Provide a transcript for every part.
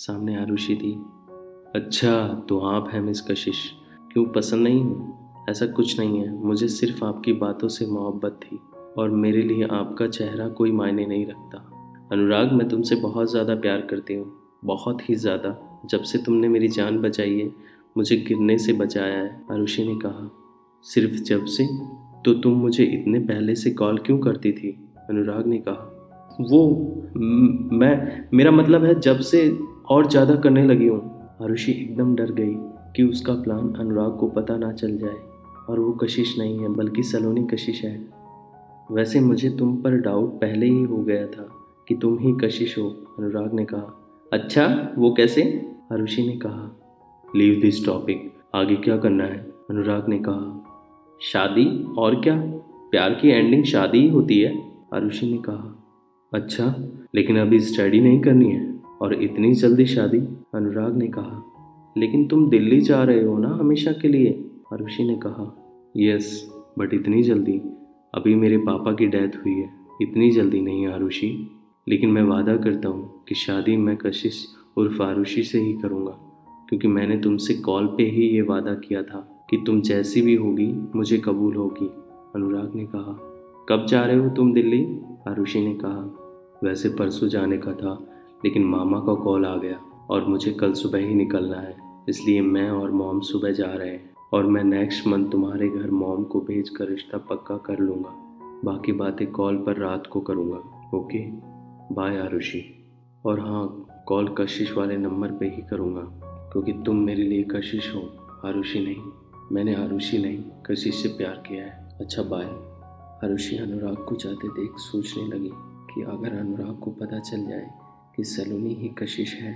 सामने आरुषि थी अच्छा तो आप हैं मिस कशिश। क्यों, पसंद नहीं हो? ऐसा कुछ नहीं है। मुझे सिर्फ़ आपकी बातों से मोहब्बत थी और मेरे लिए आपका चेहरा कोई मायने नहीं रखता। अनुराग, मैं तुमसे बहुत ज़्यादा प्यार करती हूँ, बहुत ही ज़्यादा। जब से तुमने मेरी जान बचाई है, मुझे गिरने से बचाया है, आरुषि ने कहा। सिर्फ़ जब से? तो तुम मुझे इतने पहले से कॉल क्यों करती थी? अनुराग ने कहा। वो मैं, मेरा मतलब है जब से और ज़्यादा करने लगी हूँ। आरुषि एकदम डर गई कि उसका प्लान अनुराग को पता ना चल जाए और वो कशिश नहीं है, बल्कि सलोनी कशिश है। वैसे मुझे तुम पर डाउट पहले ही हो गया था कि तुम ही कशिश हो, अनुराग ने कहा। अच्छा वो कैसे? आरुषि ने कहा। लीव दिस टॉपिक आगे क्या करना है? अनुराग ने कहा। शादी? और क्या? प्यार की एंडिंग शादी ही होती है? आरुषि ने कहा। अच्छा लेकिन अभी स्टडी नहीं करनी है। और इतनी जल्दी शादी? अनुराग ने कहा। लेकिन तुम दिल्ली जा रहे हो ना हमेशा के लिए? आरुषि ने कहा। यस बट इतनी जल्दी। अभी मेरे पापा की डेथ हुई है। इतनी जल्दी नहीं आरुषि लेकिन मैं वादा करता हूँ कि शादी मैं कशिश उर्फ़ आरुषि से ही करूँगा। क्योंकि मैंने तुमसे कॉल पे ही ये वादा किया था कि तुम जैसी भी होगी, मुझे कबूल होगी। अनुराग ने कहा। कब जा रहे हो तुम दिल्ली? आरुषि ने कहा। वैसे परसों जाने का था। लेकिन मामा का कॉल आ गया और मुझे कल सुबह ही निकलना है, इसलिए मैं और मॉम सुबह जा रहे हैं और मैं नेक्स्ट मंथ तुम्हारे घर मॉम को भेज कर रिश्ता पक्का कर लूँगा। बाकी बातें कॉल पर रात को करूँगा, ओके? बाय आरुषि। और हाँ कॉल कशिश वाले नंबर पे ही करूँगा, क्योंकि तुम मेरे लिए कशिश हो, आरुषि नहीं। मैंने आरुषि नहीं, कशिश से प्यार किया है। अच्छा बाय आरुषि अनुराग को जाते देख सोचने लगी कि अगर अनुराग को पता चल जाए कि सलोनी ही कशिश है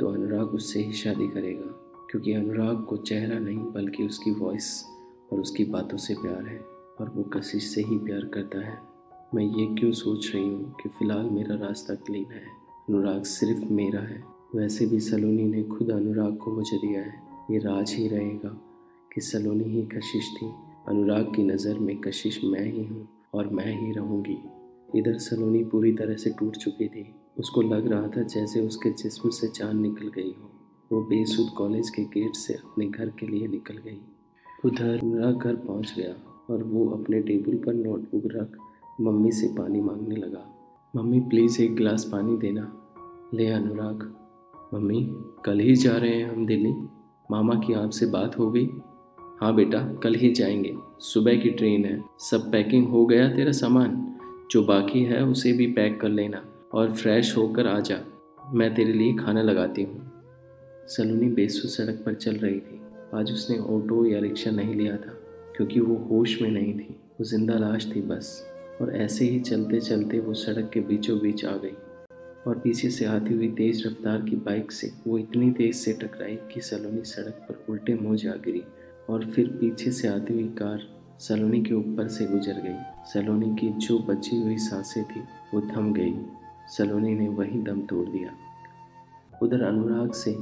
तो अनुराग उससे ही शादी करेगा, क्योंकि अनुराग को चेहरा नहीं, बल्कि उसकी वॉइस और उसकी बातों से प्यार है, और वो कशिश से ही प्यार करता है। मैं ये क्यों सोच रही हूँ कि फ़िलहाल मेरा रास्ता क्लीन है, अनुराग सिर्फ़ मेरा है। वैसे भी सलोनी ने खुद अनुराग को मुझे दिया है, ये राज ही रहेगा कि सलोनी ही कशिश थी। अनुराग की नज़र में कशिश मैं ही हूँ और मैं ही रहूँगी। इधर सलोनी पूरी तरह से टूट चुकी थी उसको लग रहा था जैसे उसके जिस्म से जान निकल गई हो। वो बेसुद कॉलेज के गेट से अपने घर के लिए निकल गई। उधर अनुराग घर पहुँच गया और वो अपने टेबल पर नोटबुक रख मम्मी से पानी मांगने लगा। मम्मी, प्लीज़ एक गिलास पानी देना। ले अनुराग। मम्मी, कल ही जा रहे हैं हम दिल्ली। मामा की आपसे बात हो गई। हाँ बेटा, कल ही जाएँगे। सुबह की ट्रेन है। सब पैकिंग हो गया तेरा सामान। जो बाकी है उसे भी पैक कर लेना। और फ्रेश होकर आ जा। मैं तेरे लिए खाना लगाती हूँ। सलोनी बेसु सड़क पर चल रही थी। आज उसने ऑटो या रिक्शा नहीं लिया था, क्योंकि वो होश में नहीं थी। वो ज़िंदा लाश थी बस, और ऐसे ही चलते चलते वो सड़क के बीचों बीच आ गई। और पीछे से आती हुई तेज रफ्तार की बाइक से वो इतनी तेज से टकराई कि सलोनी सड़क पर उल्टे मुँह जा गिरी, और फिर पीछे से आती हुई कार सलोनी के ऊपर से गुजर गई। सलोनी की जो बची हुई साँसें थी, वो थम गई। सलोनी ने वही दम तोड़ दिया। उधर अनुराग से,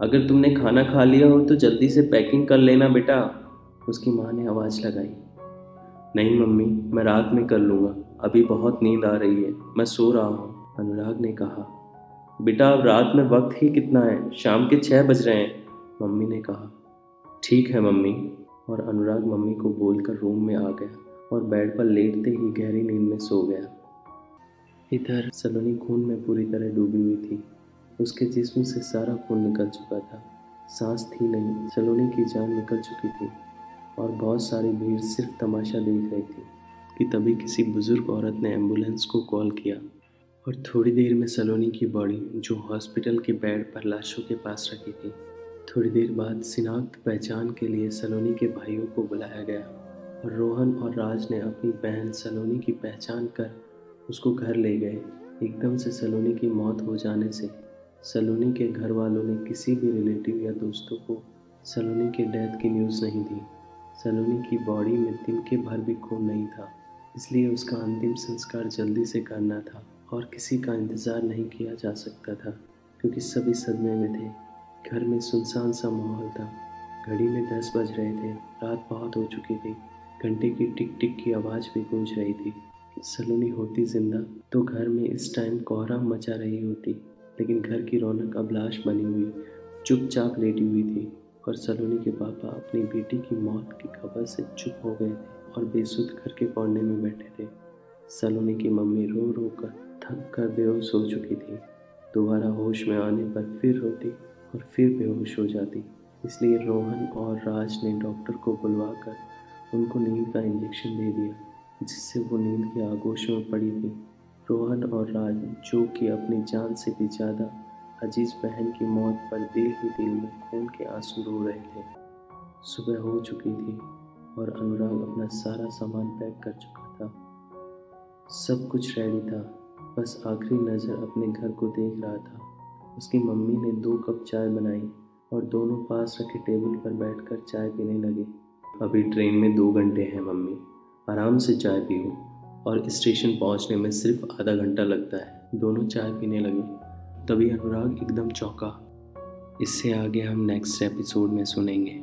अगर तुमने खाना खा लिया हो तो जल्दी से पैकिंग कर लेना बेटा। उसकी माँ ने आवाज़ लगाई। नहीं मम्मी, मैं रात में कर लूँगा। अभी बहुत नींद आ रही है। मैं सो रहा हूँ। अनुराग ने कहा। बेटा, अब रात में वक्त ही कितना है? शाम के छः बज रहे हैं। मम्मी ने कहा। ठीक है मम्मी। और अनुराग मम्मी को बोलकर रूम में आ गया और बेड पर लेटते ही गहरी नींद में सो गया। इधर सलोनी खून में पूरी तरह डूबी हुई थी। उसके जिस्म से सारा खून निकल चुका था। सांस थी नहीं, सलोनी की जान निकल चुकी थी और बहुत सारी भीड़ सिर्फ़ तमाशा देख रही थी कि तभी किसी बुज़ुर्ग औरत ने एंबुलेंस को कॉल किया और थोड़ी देर में सलोनी की बॉडी, जो हॉस्पिटल के बेड पर लाशों के पास रखी थी, थोड़ी देर बाद शिनाख्त पहचान के लिए सलोनी के भाइयों को बुलाया गया और रोहन और राज ने अपनी बहन सलोनी की पहचान कर उसको घर ले गए। एकदम से सलोनी की मौत हो जाने से सलोनी के घर वालों ने किसी भी रिलेटिव या दोस्तों को सलोनी के डेथ की न्यूज़ नहीं दी। सलोनी की बॉडी में दिन के भर भी खून नहीं था, इसलिए उसका अंतिम संस्कार जल्दी से करना था और किसी का इंतज़ार नहीं किया जा सकता था, क्योंकि सभी सदमे में थे। घर में सुनसान सा माहौल था। घड़ी में दस बज रहे थे, रात बहुत हो चुकी थी। घंटे की टिक टिक की आवाज़ भी गूंज रही थी। सलोनी होती ज़िंदा तो घर में इस टाइम कोहरा मचा रही होती, लेकिन घर की रौनक अब लाश बनी हुई, चुपचाप लेटी हुई थी, और सलोनी के पापा अपनी बेटी की मौत की खबर से चुप हो गए थे और बेसुध घर के कोने में बैठे थे। सलोनी की मम्मी रो रो कर थक कर बेहोश हो चुकी थी। दोबारा होश में आने पर फिर रोती और फिर बेहोश हो जाती। इसलिए रोहन और राज ने डॉक्टर को बुलवाकर उनको नींद का इंजेक्शन दे दिया। जिससे वो नींद की आगोश में पड़ी थी। रोहन और राज, जो कि अपनी जान से भी ज़्यादा अज़ीज़ बहन की मौत पर दिल ही दिल में खून के आँसू रो रहे थे। सुबह हो चुकी थी और अनुराग अपना सारा सामान पैक कर चुका था। सब कुछ रेडी था, बस आखिरी नज़र अपने घर को देख रहा था। उसकी मम्मी ने दो कप चाय बनाई और दोनों पास रखे टेबल पर बैठकर चाय पीने लगे। अभी ट्रेन में दो घंटे हैं, मम्मी। आराम से चाय पियो और स्टेशन पहुँचने में सिर्फ़ आधा घंटा लगता है। दोनों चाय पीने लगे। तभी अनुराग एकदम चौंका। इससे आगे हम नेक्स्ट एपिसोड में सुनेंगे।